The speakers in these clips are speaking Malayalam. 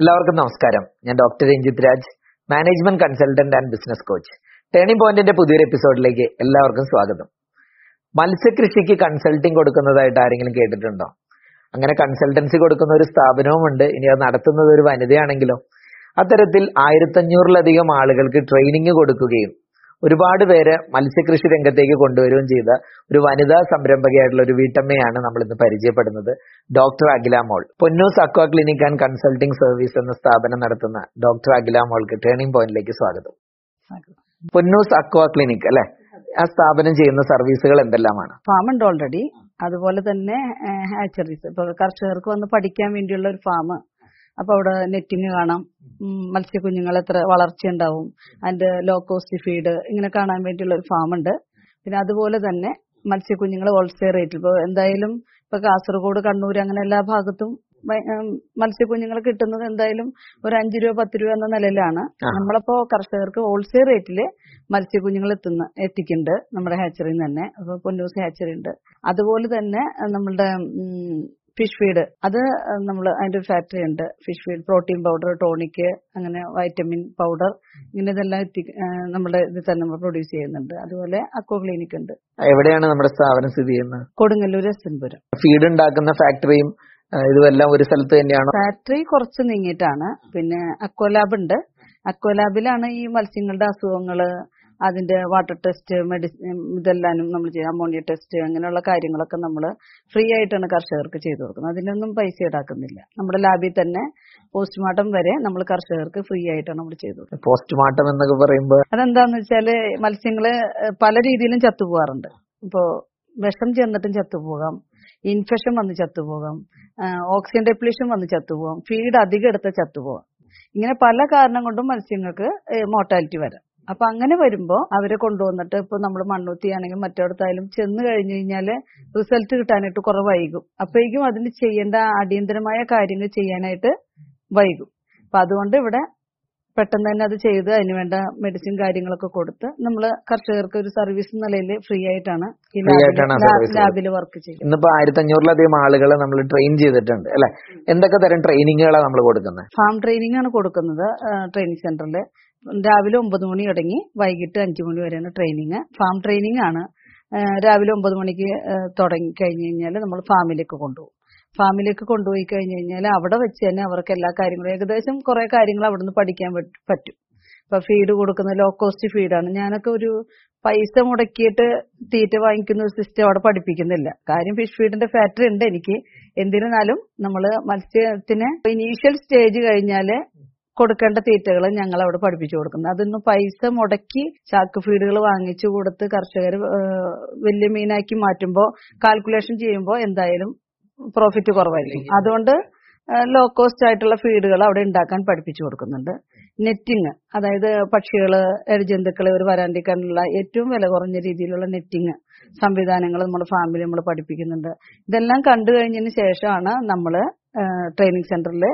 എല്ലാവർക്കും നമസ്കാരം. ഞാൻ doctor Ranjith Raj management consultant and business coach. Turning പോയിന്റിന്റെ പുതിയൊരു എപ്പിസോഡിലേക്ക് എല്ലാവർക്കും സ്വാഗതം. മത്സ്യകൃഷിക്ക് കൺസൾട്ടിംഗ് കൊടുക്കുന്നതായിട്ട് ആരെങ്കിലും കേട്ടിട്ടുണ്ടോ? അങ്ങനെ കൺസൾട്ടൻസി കൊടുക്കുന്ന ഒരു സ്ഥാപനവുമുണ്ട് ഇനി അത് നടത്തുന്നത് ഒരു വനിതയാണെങ്കിലോ? അത്തരത്തിൽ ആയിരത്തഞ്ഞൂറിലധികം ആളുകൾക്ക് ട്രെയിനിങ് കൊടുക്കുകയും ഒരുപാട് പേര് മത്സ്യകൃഷി രംഗത്തേക്ക് കൊണ്ടുവരികയും ചെയ്ത ഒരു വനിതാ സംരംഭകയായിട്ടുള്ള ഒരു വീട്ടമ്മയാണ് നമ്മൾ ഇന്ന് പരിചയപ്പെടുന്നത് doctor Akhila Mol. Ponnoos aqua clinic and consulting service എന്ന സ്ഥാപനം നടത്തുന്ന ഡോക്ടർ അഖില മോൾക്ക് ടേണിംഗ് പോയിന്റിലേക്ക് സ്വാഗതം. പൊന്നൂസ് അക്വാ ക്ലിനിക് അല്ലെ? ആ സ്ഥാപനം ചെയ്യുന്ന സർവീസുകൾ എന്തെല്ലാമാണ്? ഫാം ഉണ്ട് ഓൾറെഡി. അതുപോലെ തന്നെ ഹാച്ചറീസ്. ഇപ്പൊ കർഷകർക്ക് വന്ന് പഠിക്കാൻ വേണ്ടിയുള്ള ഒരു ഫാം അപ്പൊ അവിടെ നെറ്റിങ് കാണാം. മത്സ്യക്കുഞ്ഞുങ്ങൾ എത്ര വളർച്ച ഉണ്ടാവും അതിന്റെ ലോ കോസ്റ്റ് ഫീഡ് ഇങ്ങനെ കാണാൻ വേണ്ടിയുള്ള ഒരു ഫാം ഉണ്ട്. പിന്നെ അതുപോലെ തന്നെ മത്സ്യക്കുഞ്ഞുങ്ങൾ ഹോൾസെയിൽ റേറ്റിൽ ഇപ്പൊ എന്തായാലും ഇപ്പൊ കാസർഗോഡ് കണ്ണൂർ അങ്ങനെ എല്ലാ ഭാഗത്തും മത്സ്യക്കുഞ്ഞുങ്ങൾ കിട്ടുന്നത് എന്തായാലും ഒരു അഞ്ചു രൂപ പത്ത് രൂപ എന്ന നിലയിലാണ്. നമ്മളിപ്പോ കർഷകർക്ക് ഹോൾസെയിൽ റേറ്റിൽ മത്സ്യക്കുഞ്ഞുങ്ങൾ എത്തുന്ന എത്തിക്കുന്നുണ്ട് നമ്മുടെ ഹാച്ചറിയിൽ നിന്ന് തന്നെ. അപ്പൊ പൊന്നൂസ് ഹാച്ചറി ഉണ്ട്. അതുപോലെ തന്നെ നമ്മളുടെ ഫിഷ് ഫീഡ്. അത് നമ്മൾ അതിന്റെ ഒരു ഫാക്ടറി ഉണ്ട്. Fish feed protein powder tonic അങ്ങനെ വൈറ്റമിൻ പൗഡർ ഇങ്ങനെ ഇതെല്ലാം എത്തി നമ്മുടെ ഇത് തന്നെ നമ്മൾ പ്രൊഡ്യൂസ് ചെയ്യുന്നുണ്ട്. അതുപോലെ അക്വ ക്ലിനിക് ഉണ്ട്. എവിടെയാണ് നമ്മുടെ സ്ഥാപനം സ്ഥിതി ചെയ്യുന്നത്? കൊടുങ്ങല്ലൂർ എസ്എൻപുരം ഫീഡ് ഉണ്ടാക്കുന്ന ഫാക്ടറിയും ഇതുമെല്ലാം ഒരു സ്ഥലത്ത് തന്നെയാണ്? ഫാക്ടറി കുറച്ച് നീങ്ങിയിട്ടാണ്. പിന്നെ അക്വലാബ് ഉണ്ട്. അക്വലാബിലാണ് ഈ മത്സ്യങ്ങളുടെ അസുഖങ്ങൾ അതിന്റെ വാട്ടർ ടെസ്റ്റ് മെഡിസിൻ ഇതെല്ലാനും നമ്മൾ ചെയ്യും. അമോണിയ ടെസ്റ്റ് അങ്ങനെയുള്ള കാര്യങ്ങളൊക്കെ നമ്മൾ ഫ്രീ ആയിട്ടാണ് കർഷകർക്ക് ചെയ്തു കൊടുക്കുന്നത്. അതിനൊന്നും പൈസ ഈടാക്കുന്നില്ല. നമ്മുടെ ലാബിൽ തന്നെ പോസ്റ്റ്മോർട്ടം വരെ നമ്മൾ കർഷകർക്ക് ഫ്രീ ആയിട്ടാണ് നമ്മൾ ചെയ്തു പോസ്റ്റ്മോർട്ടം എന്നൊക്കെ പറയുമ്പോൾ അതെന്താന്ന് വെച്ചാൽ മത്സ്യങ്ങൾ പല രീതിയിലും ചത്തുപോകാറുണ്ട്. ഇപ്പോ വിഷം ചെന്നിട്ടും ചത്തുപോകാം. ഇൻഫെക്ഷൻ വന്ന് ചത്തുപോകാം. ഓക്സിജൻ ഡെപ്ലീഷൻ വന്ന് ചത്തുപോകാം. ഫീഡ് അധികം എടുത്ത ചത്തുപോകാം. ഇങ്ങനെ പല കാരണം കൊണ്ടും മത്സ്യങ്ങൾക്ക് മോർട്ടാലിറ്റി വരാം. അപ്പൊ അങ്ങനെ വരുമ്പോ അവരെ കൊണ്ടുവന്നിട്ട് ഇപ്പൊ നമ്മൾ മണ്ണൂത്തി ആണെങ്കിൽ മറ്റേടത്തായാലും ചെന്ന് കഴിഞ്ഞു കഴിഞ്ഞാൽ റിസൾട്ട് കിട്ടാനായിട്ട് കുറെ വൈകും. അപ്പോഴേക്കും അതിന് ചെയ്യേണ്ട അടിയന്തരമായ കാര്യങ്ങൾ ചെയ്യാനായിട്ട് വൈകും. അപ്പൊ അതുകൊണ്ട് ഇവിടെ പെട്ടെന്ന് തന്നെ അത് ചെയ്ത് അതിനുവേണ്ട മെഡിസിൻ കാര്യങ്ങളൊക്കെ കൊടുത്ത് നമ്മൾ കർഷകർക്ക് ഒരു സർവീസ് നിലയിൽ ഫ്രീ ആയിട്ടാണ് ലാബിൽ വർക്ക് ചെയ്യുന്നത്. ഇന്നിപ്പോ ആയിരത്തി അഞ്ഞൂറിലധികം ആളുകളെ നമ്മൾ ട്രെയിൻ ചെയ്തിട്ടുണ്ട് അല്ലെ? എന്തൊക്കെ തരം ട്രെയിനിങ്ങുകളാണ് നമ്മൾ കൊടുക്കുന്നത് ഫാം ട്രെയിനിങ് ആണ് കൊടുക്കുന്നത് ട്രെയിനിങ് സെന്ററിൽ രാവിലെ ഒമ്പത് മണി തുടങ്ങി വൈകിട്ട് അഞ്ചു മണി വരെയാണ് ട്രെയിനിങ് ഫാം ട്രെയിനിങ് ആണ്. രാവിലെ ഒമ്പത് മണിക്ക് തുടങ്ങി കഴിഞ്ഞു കഴിഞ്ഞാൽ നമ്മൾ ഫാമിലേക്ക് കൊണ്ടുപോകും. ഫാമിലേക്ക് കൊണ്ടുപോയി കഴിഞ്ഞു കഴിഞ്ഞാൽ അവിടെ വെച്ച് തന്നെ അവർക്ക് എല്ലാ കാര്യങ്ങളും ഏകദേശം കുറെ കാര്യങ്ങൾ അവിടെ നിന്ന് പഠിക്കാൻ പറ്റും. ഇപ്പൊ ഫീഡ് കൊടുക്കുന്ന ലോ കോസ്റ്റ് ഫീഡാണ് ഞാനൊക്കെ ഒരു പൈസ മുടക്കിയിട്ട് തീറ്റ വാങ്ങിക്കുന്ന ഒരു സിസ്റ്റം അവിടെ പഠിപ്പിക്കുന്നില്ല. കാര്യം ഫിഷ് ഫീഡിന്റെ ഫാക്ടറി ഉണ്ട് എനിക്ക്. എന്തിരുന്നാലും നമ്മൾ മത്സ്യത്തിന് ഇനീഷ്യൽ സ്റ്റേജ് കഴിഞ്ഞാൽ കൊടുക്കേണ്ട തീറ്റകൾ ഞങ്ങൾ അവിടെ പഠിപ്പിച്ചു കൊടുക്കുന്നത് അതിന്ന് പൈസ മുടക്കി ചാക്ക് ഫീഡുകൾ വാങ്ങിച്ചു കൊടുത്ത് കർഷകർ വലിയ മീനാക്കി മാറ്റുമ്പോൾ കാൽക്കുലേഷൻ ചെയ്യുമ്പോൾ എന്തായാലും പ്രോഫിറ്റ് കുറവായിരിക്കും. അതുകൊണ്ട് ലോ കോസ്റ്റ് ആയിട്ടുള്ള ഫീഡുകൾ അവിടെ ഉണ്ടാക്കാൻ പഠിപ്പിച്ചു കൊടുക്കുന്നുണ്ട്. നെറ്റിങ് അതായത് പക്ഷികൾ ഇഴജന്തുക്കൾ ഒരു വരാണ്ടിരിക്കാനുള്ള ഏറ്റവും വില കുറഞ്ഞ രീതിയിലുള്ള നെറ്റിങ് സംവിധാനങ്ങൾ നമ്മൾ ഫാമിലി നമ്മൾ പഠിപ്പിക്കുന്നുണ്ട്. ഇതെല്ലാം കണ്ടു കഴിഞ്ഞതിന് ശേഷമാണ് നമ്മൾ ട്രെയിനിങ് സെന്ററിൽ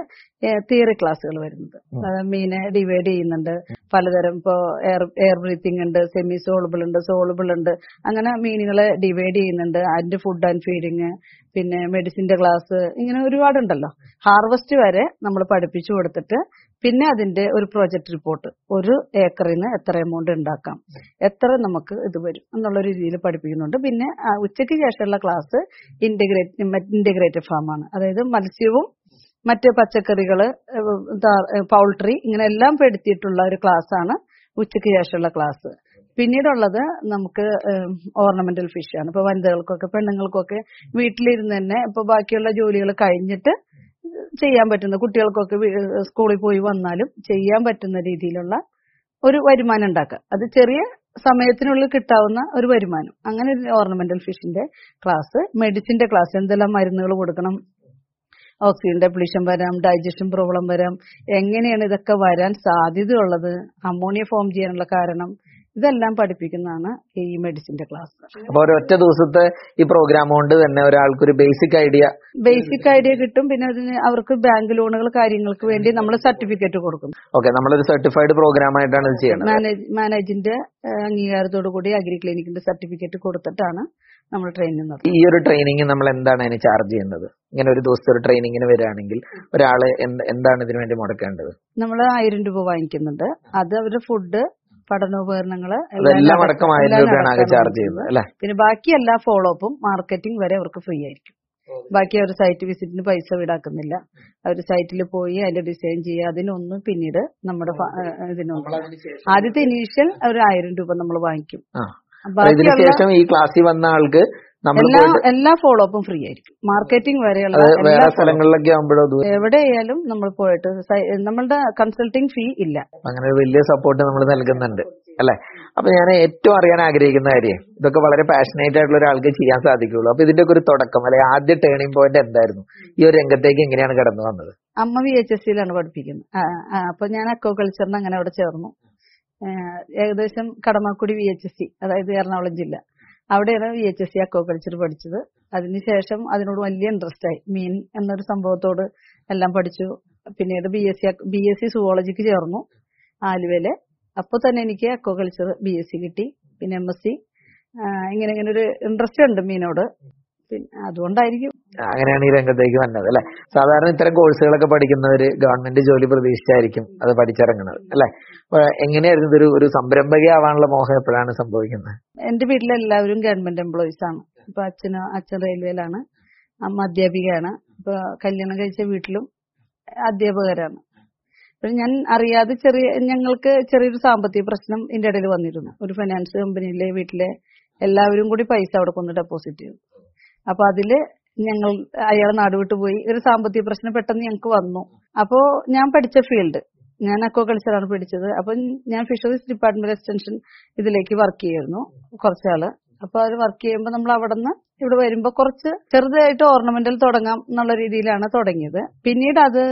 തിയറി ക്ലാസ്സുകൾ വരുന്നുണ്ട്. അത് മീനെ ഡിവൈഡ് ചെയ്യുന്നുണ്ട് പലതരം ഇപ്പോ എയർ എയർ ബ്രീത്തിങ് ഉണ്ട് സെമി സോളബിൾ ഉണ്ട് സോളബിൾ ഉണ്ട്. അങ്ങനെ മീനുകളെ ഡിവൈഡ് ചെയ്യുന്നുണ്ട്. അതിന്റെ ഫുഡ് ആൻഡ് ഫീഡിങ് പിന്നെ മെഡിസിന്റെ ക്ലാസ് ഇങ്ങനെ ഒരുപാടുണ്ടല്ലോ. ഹാർവസ്റ്റ് വരെ നമ്മൾ പഠിപ്പിച്ചു കൊടുത്തിട്ട് പിന്നെ അതിന്റെ ഒരു പ്രോജക്റ്റ് റിപ്പോർട്ട് ഒരു ഏക്കറിന് എത്ര എമൗണ്ട് ഉണ്ടാക്കാം എത്ര നമുക്ക് ഇത് വരും എന്നുള്ള രീതിയിൽ പഠിപ്പിക്കുന്നുണ്ട്. പിന്നെ ഉച്ചയ്ക്ക് ശേഷമുള്ള ക്ലാസ് ഇന്റഗ്രേറ്റ് ഇന്റഗ്രേറ്റഡ് ഫാമാണ് അതായത് മത്സ്യവും മറ്റ് പച്ചക്കറികൾ പൗൾട്രി ഇങ്ങനെ എല്ലാം പെടുത്തിയിട്ടുള്ള ഒരു ക്ലാസ് ആണ് ഉച്ചയ്ക്ക് ശേഷമുള്ള ക്ലാസ് പിന്നീടുള്ളത് നമുക്ക് ഓർണമെന്റൽ ഫിഷ് ആണ്. ഇപ്പൊ വനിതകൾക്കൊക്കെ പെണ്ണുങ്ങൾക്കൊക്കെ വീട്ടിലിരുന്ന് തന്നെ ഇപ്പൊ ബാക്കിയുള്ള ജോലികൾ കഴിഞ്ഞിട്ട് ചെയ്യാൻ പറ്റുന്ന കുട്ടികൾക്കൊക്കെ സ്കൂളിൽ പോയി വന്നാലും ചെയ്യാൻ പറ്റുന്ന രീതിയിലുള്ള ഒരു വരുമാനം ഉണ്ടാക്കുക. അത് ചെറിയ സമയത്തിനുള്ളിൽ കിട്ടാവുന്ന ഒരു വരുമാനം. അങ്ങനെ ഒരു ഓർണമെന്റൽ ഫിഷിന്റെ ക്ലാസ് മെഡിസിന്റെ ക്ലാസ് എന്തെല്ലാം മരുന്നുകൾ കൊടുക്കണം ഓക്സിജൻ ഡെപ്ലീഷൻ വരാം ഡൈജഷൻ പ്രോബ്ലം വരാം. എങ്ങനെയാണ് ഇതൊക്കെ വരാൻ സാധ്യതയുള്ളത്? അമോണിയ ഫോം ചെയ്യാനുള്ള കാരണം ഇതെല്ലാം പഠിപ്പിക്കുന്നതാണ് ഈ മെഡിസിന്റെ ക്ലാസ് അപ്പൊ ഒരൊറ്റ ദിവസത്തെ ഈ പ്രോഗ്രാം കൊണ്ട് തന്നെ ഒരാൾക്ക് ഒരു ബേസിക് ഐഡിയ ബേസിക് ഐഡിയ കിട്ടും പിന്നെ അതിന് അവർക്ക് ബാങ്ക് ലോണുകൾ കാര്യങ്ങൾക്ക് വേണ്ടി നമ്മൾ സർട്ടിഫിക്കറ്റ് കൊടുക്കും. ഓക്കെ നമ്മളൊരു സർട്ടിഫൈഡ് പ്രോഗ്രാം ആയിട്ടാണ് ഇത് ചെയ്യുന്നത് മാനേജിന്റെ അംഗീകാരത്തോടു കൂടി അഗ്രി ക്ലിനിക്കിന്റെ സർട്ടിഫിക്കറ്റ് കൊടുത്തിട്ടാണ് നമ്മൾ ട്രെയിനിങ് നടത്തും ഈ ഒരു ട്രെയിനിങ് നമ്മൾ എന്താണ് അതിന് ചാർജ് ചെയ്യുന്നത്? ഇങ്ങനെ ഒരു ദിവസത്തെ ഒരു ട്രെയിനിങ്ങിന് വരികയാണെങ്കിൽ ഒരാൾ എന്താണ് ഇതിനു വേണ്ടി മുടക്കേണ്ടത്? നമ്മൾ ആയിരം രൂപ വാങ്ങിക്കുന്നുണ്ട്. അത് അവരുടെ ഫുഡ് പഠനോപകരണങ്ങൾ എല്ലാം അടക്കം ആയിരം രൂപയാണ് ചാർജ് ചെയ്യുന്നത് അല്ലെ? പിന്നെ ബാക്കി എല്ലാ ഫോളോ അപ്പും മാർക്കറ്റിംഗ് വരെ അവർക്ക് ഫ്രീ ആയിരിക്കും. ബാക്കി അവർ സൈറ്റ് വിസിറ്റിന് പൈസ ഈടാക്കുന്നില്ല അവർ സൈറ്റിൽ പോയി അതിന്റെ ഡിസൈൻ ചെയ്യുക അതിനൊന്നും പിന്നീട് നമ്മുടെ ഇതിനൊന്നും. ആദ്യത്തെ ഇനീഷ്യൽ ഒരു ആയിരം രൂപ നമ്മൾ വാങ്ങിക്കും. ആ അപ്പൊ ശേഷം ഈ ക്ലാസ്സിൽ വന്ന ആൾക്ക് എല്ലാ എല്ലാ ഫോളോ അപ്പും ഫ്രീ ആയിരിക്കും. മാർക്കറ്റിംഗ് വരെയുള്ള എല്ലാ വേറെ. സ്ഥലങ്ങളിലൊക്കെ ആകുമ്പോഴോ എവിടെയായാലും നമ്മൾ പോയിട്ട് നമ്മളുടെ കൺസൾട്ടിങ് ഫീ ഇല്ല. അങ്ങനെ വലിയ സപ്പോർട്ട് നമ്മൾ നൽകുന്നുണ്ട്. അല്ലെ? അപ്പൊ ഞാൻ ഏറ്റവും അറിയാൻ ആഗ്രഹിക്കുന്ന കാര്യം ഇതൊക്കെ വളരെ പാഷനേറ്റ് ആയിട്ടുള്ള ഒരാൾക്ക് ചെയ്യാൻ സാധിക്കുള്ളൂ. അപ്പൊ ഇതിന്റെ ഒക്കെ ഒരു തുടക്കം അല്ലെ ആദ്യ ടേണിംഗ് പോയിന്റ് എന്തായിരുന്നു? ഈ ഒരു രംഗത്തേക്ക് എങ്ങനെയാണ് കടന്നു വന്നത്? അമ്മ വി എച്ച് എസ് സിയിലാണ് പഠിപ്പിക്കുന്നത്. അപ്പൊ ഞാൻ അക്വാകൾച്ചറിന് അങ്ങനെ അവിടെ ചേർന്നു. ഏകദേശം Kadamakkudy V H S C അതായത് എറണാകുളം ജില്ല. അവിടെയാണ് V H S C aquaculture പഠിച്ചത്. അതിനുശേഷം അതിനോട് വലിയ ഇൻട്രസ്റ്റ് ആയി. മീൻ എന്നൊരു സംഭവത്തോട് എല്ലാം പഠിച്ചു. പിന്നീട് B S C B S C സുവോളജിക്ക് ചേർന്നു ആലുവയിൽ. അപ്പോൾ തന്നെ എനിക്ക് അക്വാകൾച്ചർ ബി എസ് സി കിട്ടി പിന്നെ എം എസ് സി ഇങ്ങനെ ഇങ്ങനെ ഒരു ഇൻട്രസ്റ്റ് ഉണ്ട് മീനോട്. പിന്നെ അതുകൊണ്ടായിരിക്കും അങ്ങനെയാണ് ഈ രംഗത്തേക്ക് വന്നത് അല്ലെ? സാധാരണ ഇത്തരം കോഴ്സുകളൊക്കെ പഠിക്കുന്നവര് ഗവൺമെന്റ് ജോലി പ്രതീക്ഷിച്ചായിരിക്കും അത് പഠിച്ചിറങ്ങുന്നത് അല്ലെ? എങ്ങനെയായിരുന്നു ഇതൊരു ഒരു സംരംഭകയാവാനുള്ള മോഹം എപ്പോഴാണ് സംഭവിക്കുന്നത്? എന്റെ വീട്ടിലെല്ലാവരും ഗവൺമെന്റ് എംപ്ലോയീസ് ആണ്. ഇപ്പൊ അച്ഛനോ അച്ഛൻ റെയിൽവേയിലാണ് അമ്മ അധ്യാപികയാണ്. ഇപ്പൊ കല്യാണം കഴിച്ച വീട്ടിലും അധ്യാപകരാണ്. ഞാൻ അറിയാതെ ചെറിയ ഞങ്ങൾക്ക് ചെറിയൊരു സാമ്പത്തിക പ്രശ്നം ഇതിന്റെ ഇടയിൽ വന്നിരുന്നു. ഒരു ഫൈനാൻസ് കമ്പനിയിലെ വീട്ടിലെ എല്ലാവരും കൂടി പൈസ അവിടെ കൊണ്ട് ഡെപ്പോസിറ്റ് ചെയ്തു. അപ്പൊ അതിൽ ഞങ്ങൾ അയാൾ നാടുവിട്ട് പോയി. ഒരു സാമ്പത്തിക പ്രശ്നം പെട്ടെന്ന് ഞങ്ങൾക്ക് വന്നു. അപ്പോ ഞാൻ പഠിച്ച ഫീൽഡ്. ഞാൻ അക്വാകൾച്ചറാണ് പഠിച്ചത്. അപ്പൊ ഞാൻ ഫിഷറീസ് ഡിപ്പാർട്ട്മെന്റ് എക്സ്റ്റൻഷൻ ഇതിലേക്ക് വർക്ക് ചെയ്യായിരുന്നു കുറച്ചാൾ. അപ്പൊ അത് വർക്ക് ചെയ്യുമ്പോൾ നമ്മൾ അവിടെ നിന്ന് ഇവിടെ വരുമ്പോൾ കുറച്ച് ചെറുതായിട്ട് ഓർണമെന്റൽ തുടങ്ങാം എന്നുള്ള രീതിയിലാണ് തുടങ്ങിയത്. പിന്നീട് അത്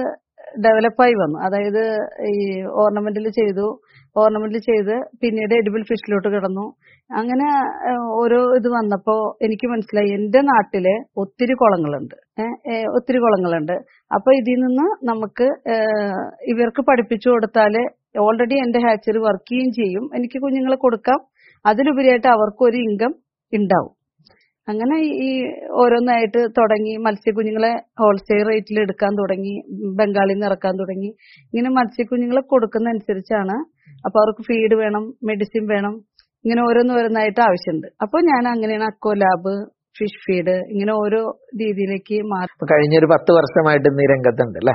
ഡെവലപ്പായി വന്നു. അതായത് ഈ ഓർണമെന്റിൽ ചെയ്തു. ഓർണമെന്റിൽ ചെയ്ത് പിന്നീട് എഡിബിൾ ഫിഷിലോട്ട് കിടന്നു. അങ്ങനെ ഓരോ ഇത് വന്നപ്പോ എനിക്ക് മനസ്സിലായി എന്റെ നാട്ടിൽ ഒത്തിരി കുളങ്ങളുണ്ട്. ഒത്തിരി കുളങ്ങളുണ്ട്. അപ്പൊ ഇതിൽ നിന്ന് നമുക്ക് ഇവർക്ക് പഠിപ്പിച്ചു കൊടുത്താൽ ഓൾറെഡി എന്റെ ഹാച്ചറി വർക്ക് ചെയ്യുകയും ചെയ്യും. എനിക്ക് കുഞ്ഞുങ്ങളെ കൊടുക്കാം. അതിലുപരിയായിട്ട് അവർക്കും ഒരു ഇൻകം ഉണ്ടാവും. അങ്ങനെ ഈ ഓരോന്നായിട്ട് തുടങ്ങി മത്സ്യക്കുഞ്ഞുങ്ങളെ ഹോൾസെയിൽ റേറ്റിൽ എടുക്കാൻ തുടങ്ങി ബംഗാളിൽ നിന്ന് ഇറക്കാൻ തുടങ്ങി. ഇങ്ങനെ മത്സ്യക്കുഞ്ഞുങ്ങളെ കൊടുക്കുന്ന അനുസരിച്ചാണ് അപ്പൊ അവർക്ക് ഫീഡ് വേണം മെഡിസിൻ വേണം ഇങ്ങനെ ഓരോന്ന് ഓരോന്നോരോന്നായിട്ട് ആവശ്യമുണ്ട് അപ്പോൾ ഞാൻ അങ്ങനെയാണ് അക്കോ ലാബ് ഫിഷ് ഫീഡ് ഇങ്ങനെ ഓരോ രീതിയിലേക്ക് മാറി കഴിഞ്ഞ ഒരു പത്ത് വർഷമായിട്ട് ഇന്ന് ഈ രംഗത്തുണ്ട് അല്ലെ?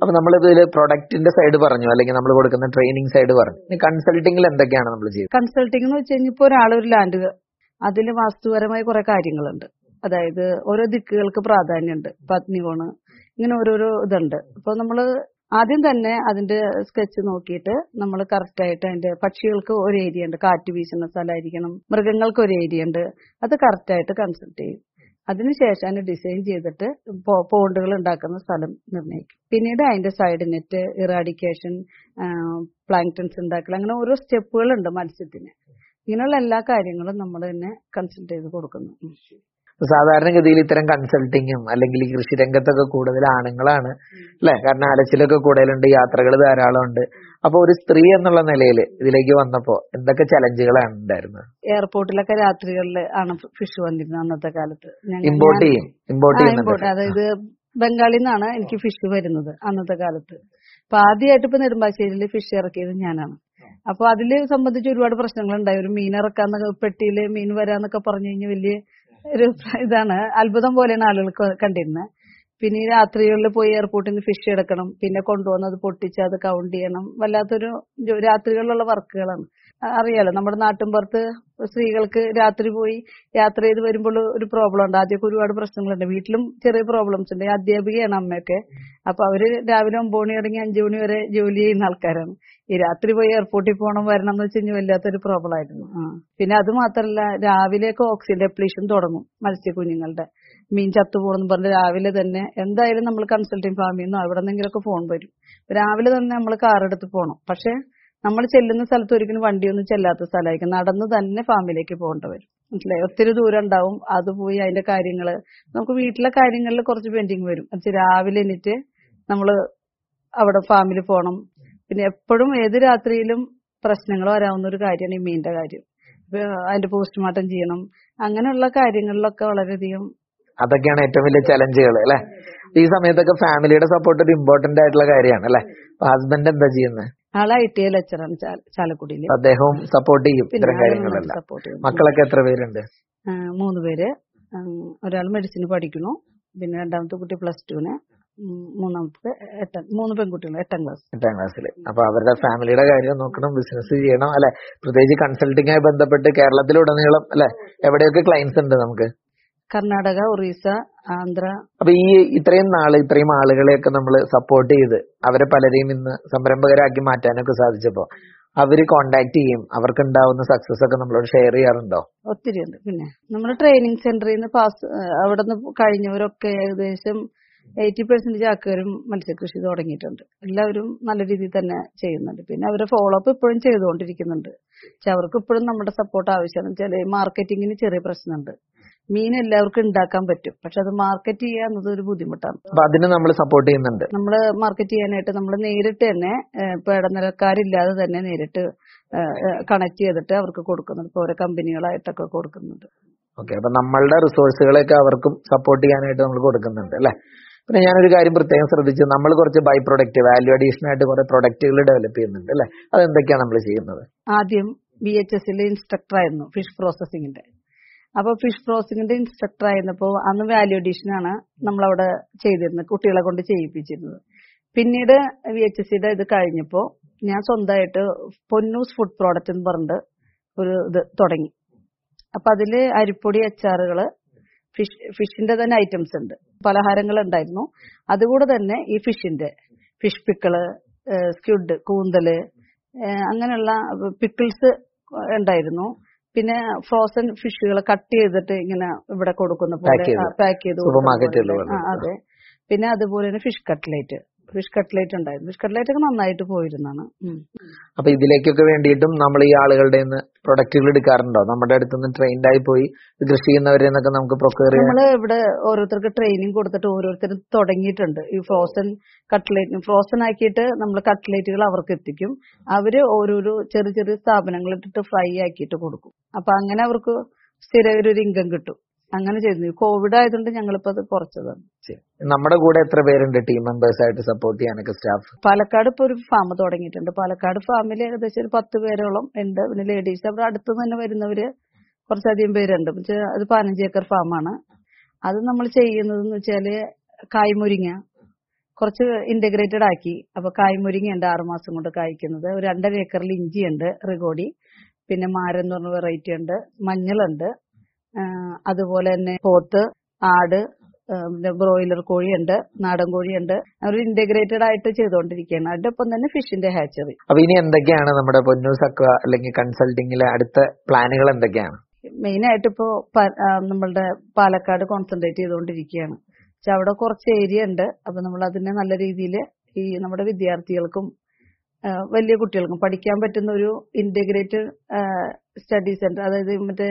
അപ്പൊ നമ്മൾ ഇതിൽ പ്രൊഡക്റ്റിന്റെ സൈഡ് പറഞ്ഞു അല്ലെങ്കിൽ നമ്മൾ കൊടുക്കുന്ന ട്രെയിനിങ് സൈഡ് പറഞ്ഞു. കൺസൾട്ടിംഗിൽ കൺസൾട്ടിങ്ങിൽ എന്തൊക്കെയാണ് നമ്മൾ ചെയ്യുന്നത് കൺസൾട്ടിംഗ് എന്ന് വെച്ച് കഴിഞ്ഞാൽ ഇപ്പോൾ ഒരാൾ ഒരു ലാൻഡ് അതിൽ വാസ്തുപരമായ കുറെ കാര്യങ്ങളുണ്ട്. അതായത് ഓരോ ദിക്കുകൾക്ക് പ്രാധാന്യമുണ്ട്. പത്നികോണ് ഇങ്ങനെ ഓരോരോ ഇതുണ്ട്. അപ്പോൾ നമ്മൾ ആദ്യം തന്നെ അതിന്റെ സ്കെച്ച് നോക്കിയിട്ട് നമ്മൾ കറക്റ്റ് ആയിട്ട് അതിന്റെ പക്ഷികൾക്ക് ഒരു ഏരിയ ഉണ്ട്. കാറ്റ് വീശുന്ന സ്ഥലമായിരിക്കണം മൃഗങ്ങൾക്ക് ഒരു ഏരിയ ഉണ്ട്. അത് കറക്റ്റ് ആയിട്ട് കൺസൾട്ട് ചെയ്യും. അതിനുശേഷം അതിന് ഡിസൈൻ ചെയ്തിട്ട് പോണ്ടുകൾ ഉണ്ടാക്കുന്ന സ്ഥലം നിർണയിക്കും. പിന്നീട് അതിന്റെ സൈഡ് നെറ്റ് ഇറാഡിക്കേഷൻ പ്ലാങ്ക്ടൻസ് ഉണ്ടാക്കൽ അങ്ങനെ ഓരോ സ്റ്റെപ്പുകൾ ഉണ്ട് മത്സ്യത്തിന്. ഇങ്ങനെയുള്ള എല്ലാ കാര്യങ്ങളും നമ്മൾ തന്നെ കൺസൾട്ട് ചെയ്ത് കൊടുക്കുന്നു. സാധാരണഗതിയിൽ ഇത്തരം കൺസൾട്ടിങ്ങും അല്ലെങ്കിൽ ഈ കൃഷി രംഗത്തൊക്കെ കൂടുതൽ ആണുങ്ങളാണ്. അല്ലെ? കാരണം അലച്ചിലൊക്കെ കൂടുതലുണ്ട് യാത്രകൾ ധാരാളം ഉണ്ട് അപ്പൊ ഒരു സ്ത്രീ എന്നുള്ള നിലയിൽ ഇതിലേക്ക് വന്നപ്പോ എന്തൊക്കെ ചലഞ്ചുകളാണ് ഉണ്ടായിരുന്നത്? എയർപോർട്ടിലൊക്കെ രാത്രികളിൽ ആണ് ഫിഷ് വന്നിരുന്നത് അന്നത്തെ കാലത്ത്. ഇമ്പോർട്ട് ചെയ്യും. ഇമ്പോർട്ട് ചെയ്യുന്നുണ്ട്. അതായത് ബംഗാളിൽ നിന്നാണ് എനിക്ക് ഫിഷ് വരുന്നത് അന്നത്തെ കാലത്ത്. അപ്പൊ ആദ്യമായിട്ട് ഇപ്പൊ നെടുമ്പാശ്ശേരിയിൽ ഫിഷ് ഇറക്കിയത് ഞാനാണ്. അപ്പൊ അതിൽ സംബന്ധിച്ച് ഒരുപാട് പ്രശ്നങ്ങൾ ഉണ്ടായി ഒരു മീൻ ഇറക്കാന്നൊക്കെ പെട്ടിയിൽ മീൻ വരാന്നൊക്കെ പറഞ്ഞു കഴിഞ്ഞാൽ വലിയ ഒരു ഇതാണ് അത്ഭുതം പോലെയാണ് ആളുകൾക്ക് കണ്ടിരുന്നത് പിന്നെ ഈ രാത്രികളിൽ പോയി എയർപോർട്ടിൽ നിന്ന് ഫിഷ് എടുക്കണം പിന്നെ കൊണ്ടുവന്നത് പൊട്ടിച്ച് അത് കൗണ്ട് ചെയ്യണം. വല്ലാത്തൊരു രാത്രികളിലുള്ള വർക്കുകളാണ് അറിയാലോ നമ്മുടെ നാട്ടിൻപുറത്ത് സ്ത്രീകൾക്ക് രാത്രി പോയി യാത്ര ചെയ്ത് വരുമ്പോൾ ഒരു പ്രോബ്ലം ഉണ്ട്. ആദ്യമൊക്കെ ഒരുപാട് പ്രശ്നങ്ങളുണ്ട്. വീട്ടിലും ചെറിയ പ്രോബ്ലംസ് ഉണ്ട്. അധ്യാപികയാണ് അമ്മയൊക്കെ. അപ്പൊ അവർ രാവിലെ ഒമ്പത് മണി തുടങ്ങി അഞ്ചു മണി വരെ ജോലി ചെയ്യുന്ന ആൾക്കാരാണ്. ഈ രാത്രി പോയി എയർപോർട്ടിൽ പോകണം വരണം എന്ന് വെച്ച് കഴിഞ്ഞാൽ വല്ലാത്തൊരു പ്രോബ്ലം ആയിരുന്നു. പിന്നെ അത് മാത്രല്ല രാവിലെയൊക്കെ ഓക്സിജൻ ഡെപ്ലീഷൻ തുടങ്ങും മത്സ്യക്കുഞ്ഞുങ്ങളുടെ മീൻ ചത്തു പോകണം പറഞ്ഞ് രാവിലെ തന്നെ എന്തായാലും നമ്മൾ കൺസൾട്ടിങ് ഫാമിൽ നിന്നോ എവിടെ നിന്നെങ്കിലുമൊക്കെ ഫോൺ വരും. രാവിലെ തന്നെ നമ്മൾ കാർ എടുത്ത് പോകണം പക്ഷെ നമ്മൾ ചെല്ലുന്ന സ്ഥലത്ത് ഒരിക്കലും വണ്ടിയൊന്നും ചെല്ലാത്ത സ്ഥലമായിരിക്കും. നടന്ന് തന്നെ ഫാമിലേക്ക് പോകേണ്ടി വരും. മനസ്സിലായി? ഒത്തിരി ദൂരം ഉണ്ടാവും. അത് പോയി അതിന്റെ കാര്യങ്ങൾ നമുക്ക് വീട്ടിലെ കാര്യങ്ങളിൽ കുറച്ച് പെൻഡിങ് വരും. രാവിലെ എണീറ്റ് നമ്മൾ അവിടെ ഫാമിൽ പോകണം. പിന്നെ എപ്പോഴും ഏത് രാത്രിയിലും പ്രശ്നങ്ങൾ വരാവുന്ന ഒരു കാര്യമാണ് ഈ മീനിന്റെ കാര്യം. അതിന്റെ പോസ്റ്റ്മോർട്ടം ചെയ്യണം. അങ്ങനെയുള്ള കാര്യങ്ങളിലൊക്കെ വളരെയധികം അതൊക്കെയാണ് ഏറ്റവും വലിയ ചലഞ്ചുകൾ അല്ലെ? ഈ സമയത്തൊക്കെ ഫാമിലിയുടെ സപ്പോർട്ട് ഒരു ഇമ്പോർട്ടന്റ് ആയിട്ടുള്ള കാര്യമാണ് അല്ലെ? ഹസ്ബൻഡ് എന്താ ചെയ്യുന്നത് ആൾ ഐ ടി ഐ ലെക്ചറാണ് ചാലക്കുടിയിൽ അദ്ദേഹവും സപ്പോർട്ട് ചെയ്യും ഇത്തരം കാര്യങ്ങളെല്ലാം. മക്കളൊക്കെ എത്ര പേരുണ്ട്? മൂന്ന് പേര്. ഒരാൾ മെഡിസിൻ പഠിക്കുന്നു. പിന്നെ രണ്ടാമത്തെ കുട്ടി പ്ലസ് ടുവിന് മൂന്നാമത്തെ എട്ടാം മൂന്ന് പെൺകുട്ടികൾ എട്ടാം ക്ലാസ് എട്ടാം ക്ലാസ്സിൽ അപ്പൊ അവരുടെ ഫാമിലിയുടെ കാര്യം നോക്കണം ബിസിനസ് ചെയ്യണം അല്ലെ? പ്രത്യേകിച്ച് കൺസൾട്ടിങ്ങായി ബന്ധപ്പെട്ട് കേരളത്തിലുടനീളം അല്ലെ? എവിടെയൊക്കെ ക്ലയൻസ് ഉണ്ട് നമുക്ക്? കർണാടക ഒറീസ ആന്ധ്ര. അപ്പൊ ഈ ഇത്രയും നാൾ ഇത്രയും ആളുകളെയൊക്കെ നമ്മൾ സപ്പോർട്ട് ചെയ്ത് അവരെ പലരെയും ഇന്ന് സംരംഭകരാക്കി മാറ്റാനൊക്കെ സാധിച്ചപ്പോ അവർ കോണ്ടാക്ട് ചെയ്യും. അവർക്ക് ഉണ്ടാവുന്ന സക്സസ് ഒക്കെ നമ്മളോട് ഷെയർ ചെയ്യാറുണ്ടോ? ഒത്തിരി ഉണ്ട്. പിന്നെ നമ്മുടെ ട്രെയിനിങ് സെന്ററിൽ നിന്ന് പാസ് അവിടെ നിന്ന് കഴിഞ്ഞവരൊക്കെ ഏകദേശം എയ്റ്റി പെർസെന്റേജ് ആൾക്കാരും മത്സ്യകൃഷി തുടങ്ങിയിട്ടുണ്ട്. എല്ലാവരും നല്ല രീതിയിൽ തന്നെ ചെയ്യുന്നുണ്ട്. പിന്നെ അവരെ ഫോളോ അപ്പ് ഇപ്പോഴും ചെയ്തുകൊണ്ടിരിക്കുന്നുണ്ട്. പക്ഷെ അവർക്ക് ഇപ്പോഴും നമ്മുടെ സപ്പോർട്ട് ആവശ്യമാണ്. വെച്ചാൽ മാർക്കറ്റിങ്ങിന് ചെറിയ പ്രശ്നമുണ്ട്. മീൻ എല്ലാവർക്കും ഉണ്ടാക്കാൻ പറ്റും. പക്ഷെ അത് മാർക്കറ്റ് ചെയ്യുക എന്നത് ഒരു ബുദ്ധിമുട്ടാണ്. അപ്പൊ അതിന് നമ്മൾ സപ്പോർട്ട് ചെയ്യുന്നുണ്ട്. നമ്മൾ മാർക്കറ്റ് ചെയ്യാനായിട്ട് നമ്മൾ നേരിട്ട് തന്നെ ഇപ്പൊ ഇടനിലക്കാരില്ലാതെ തന്നെ നേരിട്ട് കണക്ട് ചെയ്തിട്ട് അവർക്ക് കൊടുക്കുന്നുണ്ട്. ഇപ്പൊ ഓരോ കമ്പനികളായിട്ടൊക്കെ കൊടുക്കുന്നുണ്ട്. ഓക്കെ അപ്പൊ നമ്മളുടെ റിസോഴ്സുകളൊക്കെ അവർക്കും സപ്പോർട്ട് ചെയ്യാനായിട്ട് നമ്മൾ കൊടുക്കുന്നുണ്ട് അല്ലെ? പിന്നെ ഞാനൊരു കാര്യം പ്രത്യേകം ശ്രദ്ധിച്ചു. നമ്മൾ കുറച്ച് ബൈ പ്രൊഡക്റ്റ് വാല്യൂ അഡീഷൻ ആയിട്ട് കുറെ പ്രൊഡക്റ്റുകൾ ഡെവലപ്പ് ചെയ്യുന്നുണ്ട് അല്ലെ? അതെന്തൊക്കെയാണ് നമ്മൾ ചെയ്യുന്നത്? ആദ്യം ബി എച്ച് എസിലെ ഇൻസ്ട്രക്ടർ ആയിരുന്നു ഫിഷ് പ്രോസസ്സിംഗിന്റെ അപ്പൊ ഫിഷ് പ്രോസസ്സിംഗിന്റെ ഇൻസ്ട്രക്ടർ ആയിരുന്നപ്പോ അന്ന് വാല്യൂ അഡീഷൻ ആണ് നമ്മളവിടെ ചെയ്തിരുന്നത് കുട്ടികളെ കൊണ്ട് ചെയ്യിപ്പിച്ചിരുന്നത്. പിന്നീട് വി എച്ച് എസ് സിയുടെ ഇത് കഴിഞ്ഞപ്പോ ഞാൻ സ്വന്തമായിട്ട് പൊന്നൂസ് ഫുഡ് പ്രോഡക്റ്റ് എന്ന് പറഞ്ഞിട്ട് ഒരു ഇത് തുടങ്ങി. അപ്പൊ അതിൽ അരിപ്പൊടി അച്ചാറുകൾ ഫിഷ് ഫിഷിന്റെ തന്നെ ഐറ്റംസ് ഉണ്ട്. പലഹാരങ്ങൾ ഉണ്ടായിരുന്നു. അതുകൂടെ തന്നെ ഈ ഫിഷിന്റെ ഫിഷ് പിക്കിൾ സ്ക്യുഡ് കൂന്തൽ അങ്ങനെയുള്ള പിക്കിൾസ് ഉണ്ടായിരുന്നു. പിന്നെ ഫ്രോസൺ ഫിഷുകൾ കട്ട് ചെയ്തിട്ട് ഇങ്ങനെ ഇവിടെ കൊടുക്കുന്ന പോലെ പാക്ക് ചെയ്ത്. അതെ. പിന്നെ അതുപോലെ തന്നെ ഫിഷ് കട്ട്ലേറ്റ് ഫിഷ് കട്ട്ലേറ്റ് ഉണ്ടായിരുന്നു. ഫിഷ് കട്ട്ലേറ്റ് ഒക്കെ നന്നായിട്ട് പോയിരുന്നാണ്. അപ്പൊ ഇതിലേക്കൊക്കെ വേണ്ടിയിട്ടും നമ്മൾ ഈ ആളുകളുടെ പ്രൊഡക്റ്റുകൾ എടുക്കാറുണ്ടോ? നമ്മുടെ അടുത്ത് നിന്ന് ട്രെയിൻഡ് ആയി പോയി കൃഷി ചെയ്യുന്നവരെ നിന്നൊക്കെ നമുക്ക് പ്രൊക്യൂർ നമ്മൾ നമ്മൾ ഇവിടെ ഓരോരുത്തർക്ക് ട്രെയിനിങ് കൊടുത്തിട്ട് ഓരോരുത്തരും തുടങ്ങിയിട്ടുണ്ട്. ഈ ഫ്രോസൺ കട്ട്ലേറ്റ് ഫ്രോസൺ ആക്കിയിട്ട് നമ്മൾ കട്ട്ലേറ്റുകൾ അവർക്ക് എത്തിക്കും. അവർ ഓരോരോ ചെറിയ ചെറിയ സ്ഥാപനങ്ങളിട്ടിട്ട് ഫ്രൈ ആക്കിയിട്ട് കൊടുക്കും. അപ്പൊ അങ്ങനെ അവർക്ക് സ്ഥിര ഒരു ഇൻകം കിട്ടും. അങ്ങനെ ചെയ്തു കോവിഡ് ആയതുകൊണ്ട് ഞങ്ങളിപ്പോ അത് കുറച്ചതാണ്. നമ്മുടെ കൂടെ എത്ര പേരുണ്ട്? ടീം മെമ്പേഴ്സ് ആയിട്ട് സപ്പോർട്ട് ചെയ്യാനൊക്കെ സ്റ്റാഫ് പാലക്കാട് ഇപ്പൊ ഒരു ഫാം തുടങ്ങിയിട്ടുണ്ട്. പാലക്കാട് ഫാമിൽ ഏകദേശം ഒരു പത്ത് പേരോളം ഉണ്ട്. പിന്നെ ലേഡീസ് അവിടെ അടുത്ത് തന്നെ വരുന്നവര് കുറച്ചധികം പേരുണ്ട്. അത് പതിനഞ്ച് ഏക്കർ ഫാമാണ് അത് നമ്മൾ ചെയ്യുന്നത് എന്ന് വെച്ചാൽ കായ്മുരിങ്ങ കുറച്ച് ഇന്റഗ്രേറ്റഡ് ആക്കി. അപ്പൊ കായ്മുരിങ്ങ ഉണ്ട് ആറുമാസം കൊണ്ട് കായ്ക്കുന്നത്. ഒരു രണ്ടര ഏക്കറിൽ ഇഞ്ചി ഉണ്ട് റിഗോഡി. പിന്നെ മാരം എന്ന് പറഞ്ഞ വെറൈറ്റി ഉണ്ട്. മഞ്ഞളുണ്ട്. അതുപോലെ തന്നെ പോത്ത് ആട് പിന്നെ ബ്രോയിലർ കോഴിയുണ്ട് നാടൻ കോഴിയുണ്ട്. ഒരു ഇന്റഗ്രേറ്റഡ് ആയിട്ട് ചെയ്തുകൊണ്ടിരിക്കുകയാണ് അതിന്റെ ഒപ്പം തന്നെ ഫിഷിന്റെ ഹാച്ചറി. അപ്പൊ ഇനി എന്തൊക്കെയാണ് നമ്മുടെ പൊന്നൂസ് അക്വ അല്ലെങ്കിൽ കൺസൾട്ടിങ്ങിലെ അടുത്ത പ്ലാനുകൾ എന്തൊക്കെയാണ്? മെയിൻ ആയിട്ട് ഇപ്പോ നമ്മളുടെ പാലക്കാട് കോൺസെൻട്രേറ്റ് ചെയ്തുകൊണ്ടിരിക്കുകയാണ് പക്ഷെ അവിടെ കുറച്ച് ഏരിയ ഉണ്ട്. അപ്പൊ നമ്മൾ അതിനെ നല്ല രീതിയിൽ ഈ നമ്മുടെ വിദ്യാർത്ഥികൾക്കും വലിയ കുട്ടികൾക്കും പഠിക്കാൻ പറ്റുന്ന ഒരു ഇന്റഗ്രേറ്റഡ് സ്റ്റഡി സെന്റർ അതായത് മറ്റേ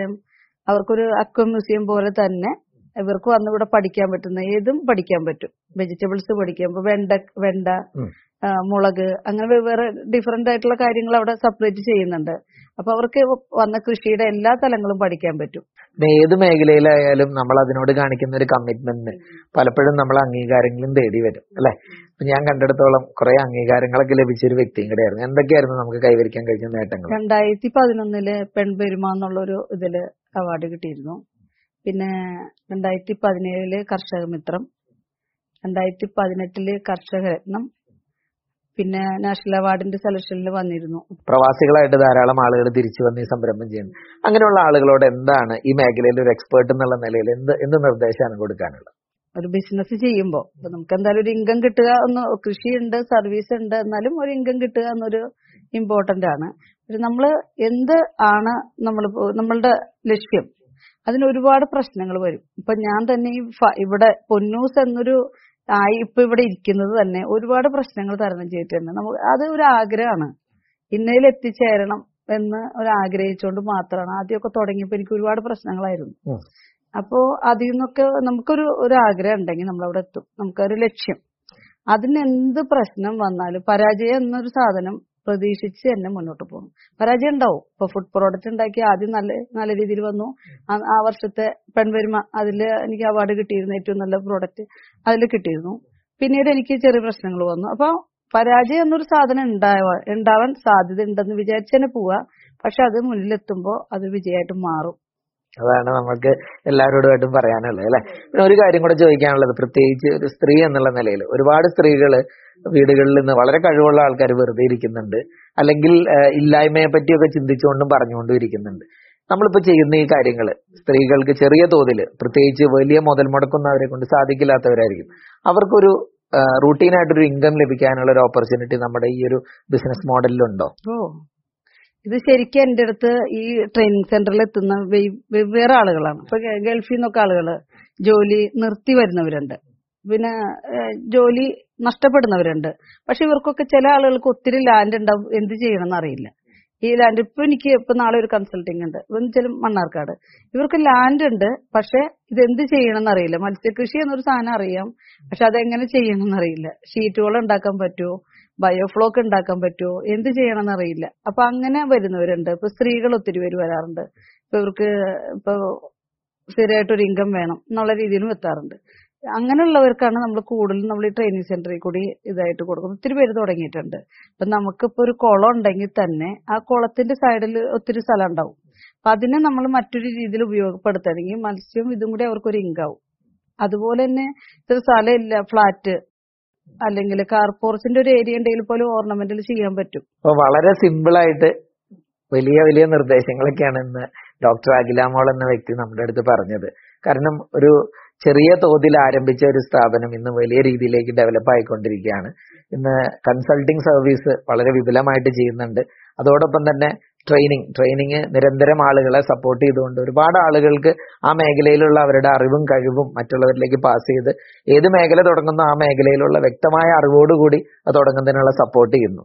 അവർക്കൊരു അക്വ മ്യൂസിയം പോലെ തന്നെ ഇവർക്ക് വന്ന് ഇവിടെ പഠിക്കാൻ പറ്റുന്ന ഏതും പഠിക്കാൻ പറ്റും. വെജിറ്റബിൾസ് പഠിക്കാം ഇപ്പൊ വെണ്ട വെണ്ട മുളക് അങ്ങനെ വേറെ ഡിഫറെന്റ് ആയിട്ടുള്ള കാര്യങ്ങൾ അവിടെ സെപ്പറേറ്റ് ചെയ്യുന്നുണ്ട്. അപ്പൊ അവർക്ക് വന്ന കൃഷിയുടെ എല്ലാ തലങ്ങളും പഠിക്കാൻ പറ്റും. ഏത് മേഖലയിലായാലും നമ്മൾ അതിനോട് കാണിക്കുന്ന ഒരു കമ്മിറ്റ്മെന്റ് പലപ്പോഴും നമ്മൾ അംഗീകാരങ്ങളും തേടി വരും അല്ലെ? ഞാൻ കണ്ടെടുത്തോളം കുറെ അംഗീകാരങ്ങളൊക്കെ ലഭിച്ച ഒരു വ്യക്തിയും കൂടെയായിരുന്നു എന്തൊക്കെയായിരുന്നു നമുക്ക് കൈവരിക്കാൻ കഴിഞ്ഞ നേട്ടങ്ങൾ? രണ്ടായിരത്തി പതിനൊന്നിൽ പെൺപെരുമ എന്നുള്ളൊരു ഇതിൽ അവാർഡ് കിട്ടിയിരുന്നു. പിന്നെ രണ്ടായിരത്തി പതിനേഴിൽ കർഷക മിത്രം രണ്ടായിരത്തി പതിനെട്ടിൽ കർഷക രത്നം പിന്നെ നാഷണൽ അവാർഡിന്റെ സെലക്ഷനിൽ വന്നിരുന്നു. പ്രവാസികളായിട്ട് ധാരാളം ആളുകൾ തിരിച്ചു വന്ന് ഈ സംരംഭം ചെയ്യുന്നു. അങ്ങനെയുള്ള ആളുകളോട് എന്താണ് ഈ മേഖലയിൽ ഒരു എക്സ്പേർട്ട് എന്നുള്ള നിലയിൽ എന്ത് എന്ത് നിർദ്ദേശമാണ് കൊടുക്കാനുള്ളത്? ഒരു ബിസിനസ് ചെയ്യുമ്പോൾ ഇപ്പൊ നമുക്ക് എന്തായാലും ഒരു ഇൻകം കിട്ടുക ഒന്ന് കൃഷിയുണ്ട് സർവീസ് ഉണ്ട് എന്നാലും ഒരു ഇൻകം കിട്ടുക എന്നൊരു ഇമ്പോർട്ടന്റ് ആണ്. നമ്മൾ എന്ത് ആണ് നമ്മൾ നമ്മളുടെ ലക്ഷ്യം. അതിന് ഒരുപാട് പ്രശ്നങ്ങൾ വരും. ഇപ്പൊ ഞാൻ തന്നെ ഈ ഇവിടെ പൊന്നൂസ് എന്നൊരു ആയി ഇപ്പൊ ഇവിടെ ഇരിക്കുന്നത് തന്നെ ഒരുപാട് പ്രശ്നങ്ങൾ തരണം ചെയ്തിട്ടുണ്ട്. നമുക്ക് അത് ഒരു ആഗ്രഹമാണ്. ഇന്നയിൽ എത്തിച്ചേരണം എന്ന് ഒരു ആഗ്രഹിച്ചുകൊണ്ട് മാത്രമാണ്. ആദ്യമൊക്കെ തുടങ്ങിയപ്പോ എനിക്ക് ഒരുപാട് പ്രശ്നങ്ങളായിരുന്നു. അപ്പോ അതിൽ നിന്നൊക്കെ നമുക്കൊരു ഒരു ആഗ്രഹം ഉണ്ടെങ്കിൽ നമ്മൾ അവിടെ എത്തും. നമുക്കൊരു ലക്ഷ്യം. അതിന് എന്ത് പ്രശ്നം വന്നാലും പരാജയം എന്നൊരു സാധനം പ്രതീക്ഷിച്ച് തന്നെ മുന്നോട്ട് പോകും. പരാജയം ഉണ്ടാവും. ഇപ്പൊ ഫുഡ് പ്രോഡക്റ്റ് ഉണ്ടാക്കി ആദ്യം നല്ല നല്ല രീതിയിൽ വന്നു. ആ- വർഷത്തെ പെൺവരുമ അതിൽ എനിക്ക് അവാർഡ് കിട്ടിയിരുന്നു. ഏറ്റവും നല്ല പ്രോഡക്റ്റ് അതിൽ കിട്ടിയിരുന്നു. പിന്നീട് എനിക്ക് ചെറിയ പ്രശ്നങ്ങൾ വന്നു. അപ്പൊ പരാജയം എന്നൊരു സാധനം ഉണ്ടാവാ ഉണ്ടാവാൻ സാധ്യത ഉണ്ടെന്ന് വിചാരിച്ചു തന്നെ പോവാ. പക്ഷെ അത് മുന്നിലെത്തുമ്പോ അത് വിജയമായിട്ട് മാറും. അതാണ് നമുക്ക് എല്ലാവരോടുമായിട്ടും പറയാനുള്ളത് അല്ലെ? പിന്നെ ഒരു കാര്യം കൂടെ ചോദിക്കാനുള്ളത് പ്രത്യേകിച്ച് ഒരു സ്ത്രീ എന്നുള്ള നിലയിൽ ഒരുപാട് സ്ത്രീകൾ വീടുകളിൽ നിന്ന് വളരെ കഴിവുള്ള ആൾക്കാർ വെറുതെ ഇരിക്കുന്നുണ്ട് അല്ലെങ്കിൽ ഇല്ലായ്മയെ പറ്റിയൊക്കെ ചിന്തിച്ചുകൊണ്ടും പറഞ്ഞുകൊണ്ടും ഇരിക്കുന്നുണ്ട്. നമ്മളിപ്പോ ചെയ്യുന്ന ഈ കാര്യങ്ങൾ സ്ത്രീകൾക്ക് ചെറിയ തോതിൽ പ്രത്യേകിച്ച് വലിയ മുതൽ മുടക്കുന്നവരെ കൊണ്ട് സാധിക്കില്ലാത്തവരായിരിക്കും. അവർക്കൊരു റൂട്ടീനായിട്ടൊരു ഇൻകം ലഭിക്കാനുള്ള ഒരു ഓപ്പർച്യൂണിറ്റി നമ്മുടെ ഈ ഒരു ബിസിനസ് മോഡലിലുണ്ടോ ഇത് ശരിക്കും എന്റെ അടുത്ത് ഈ ട്രെയിനിങ് സെന്ററിൽ എത്തുന്ന വെവ്വേറെ ആളുകളാണ്. ഇപ്പൊ ഗൾഫിൽ നിന്നൊക്കെ ആളുകൾ ജോലി നിർത്തി വരുന്നവരുണ്ട്. പിന്നെ ജോലി നഷ്ടപ്പെടുന്നവരുണ്ട്. പക്ഷെ ഇവർക്കൊക്കെ ചില ആളുകൾക്ക് ഒത്തിരി ലാൻഡ് ഉണ്ടാവും. എന്ത് ചെയ്യണമെന്ന് അറിയില്ല. ഈ ലാൻഡ് ഇപ്പൊ എനിക്ക് ഇപ്പൊ നാളെ ഒരു കൺസൾട്ടിങ് ഉണ്ട്. വെച്ചാലും മണ്ണാർക്കാട്. ഇവർക്ക് ലാൻഡ് ഉണ്ട് പക്ഷെ ഇത് എന്ത് ചെയ്യണമെന്ന് അറിയില്ല. മത്സ്യകൃഷി എന്നൊരു സാധനം അറിയാം. പക്ഷെ അതെങ്ങനെ ചെയ്യണമെന്ന് അറിയില്ല. ഷീറ്റുകൾ ഉണ്ടാക്കാൻ പറ്റുമോ ബയോഫ്ലോക്ക് ഉണ്ടാക്കാൻ പറ്റുമോ എന്ത് ചെയ്യണമെന്ന് അറിയില്ല അപ്പൊ അങ്ങനെ വരുന്നവരുണ്ട്. ഇപ്പൊ സ്ത്രീകൾ ഒത്തിരി പേര് വരാറുണ്ട്. ഇപ്പൊ ഇവർക്ക് ഇപ്പൊ സ്ഥിരമായിട്ടൊരു ഇൻകം വേണം എന്നുള്ള രീതിയിലും എത്താറുണ്ട്. അങ്ങനെയുള്ളവർക്കാണ് നമ്മൾ കൂടുതലും നമ്മൾ ഈ ട്രെയിനിങ് സെന്ററിൽ കൂടി ഇതായിട്ട് കൊടുക്കുന്നത്. ഒത്തിരി പേര് തുടങ്ങിയിട്ടുണ്ട്. ഇപ്പൊ നമുക്കിപ്പോ ഒരു കുളം ഉണ്ടെങ്കിൽ തന്നെ ആ കുളത്തിന്റെ സൈഡിൽ ഒത്തിരി സ്ഥലം ഉണ്ടാവും. അപ്പൊ അതിനെ നമ്മൾ മറ്റൊരു രീതിയിൽ ഉപയോഗപ്പെടുത്തണമെങ്കിൽ മത്സ്യവും ഇതും കൂടി അവർക്കൊരു ഇൻകാവും അതുപോലെ തന്നെ ഇത്ര സ്ഥലമില്ല ഫ്ലാറ്റ് അല്ലെങ്കിൽ കാർ പോർച്ചിന്റെ ഒരു ഏരിയ ഉണ്ടെങ്കിൽ പോലും ഓർണമെന്റിൽ ചെയ്യാൻ പറ്റും. അപ്പൊ വളരെ സിമ്പിൾ ആയിട്ട് വലിയ വലിയ നിർദ്ദേശങ്ങളൊക്കെയാണ് ഇന്ന് ഡോക്ടർ അഖിലാമോൾ എന്ന വ്യക്തി നമ്മുടെ അടുത്ത് പറഞ്ഞത്. കാരണം ഒരു ചെറിയ തോതിൽ ആരംഭിച്ച ഒരു സ്ഥാപനം ഇന്ന് വലിയ രീതിയിലേക്ക് ഡെവലപ്പ് ആയിക്കൊണ്ടിരിക്കുകയാണ്. ഇന്ന് കൺസൾട്ടിംഗ് സർവീസ് വളരെ വിപുലമായിട്ട് ചെയ്യുന്നുണ്ട്. അതോടൊപ്പം തന്നെ ട്രെയിനിങ് ട്രെയിനിങ് നിരന്തരം ആളുകളെ സപ്പോർട്ട് ചെയ്തുകൊണ്ട് ഒരുപാട് ആളുകൾക്ക് ആ മേഖലയിലുള്ള അവരുടെ അറിവും കഴിവും മറ്റുള്ളവരിലേക്ക് പാസ് ചെയ്ത് ഏത് മേഖല തുടങ്ങുന്നു ആ മേഖലയിലുള്ള വ്യക്തമായ അറിവോടുകൂടി അത് തുടങ്ങുന്നതിനുള്ള സപ്പോർട്ട് ചെയ്യുന്നു.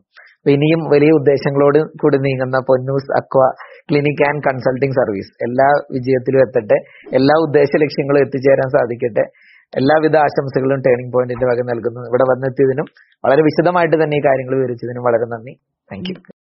ഇനിയും വലിയ ഉദ്ദേശങ്ങളോട് കൂടി നീങ്ങുന്ന Ponnoos aqua clinic and consulting service എല്ലാ വിജയത്തിലും എത്തട്ടെ എല്ലാ ഉദ്ദേശ ലക്ഷ്യങ്ങളും എത്തിച്ചേരാൻ സാധിക്കട്ടെ എല്ലാവിധ ആശംസകളും ടേണിംഗ് പോയിന്റിന്റെ വക നൽകുന്നു. ഇവിടെ വന്നെത്തിയതിനും വളരെ വിശദമായിട്ട് തന്നെ ഈ കാര്യങ്ങൾ വിവരിച്ചതിനും വളരെ നന്ദി. താങ്ക്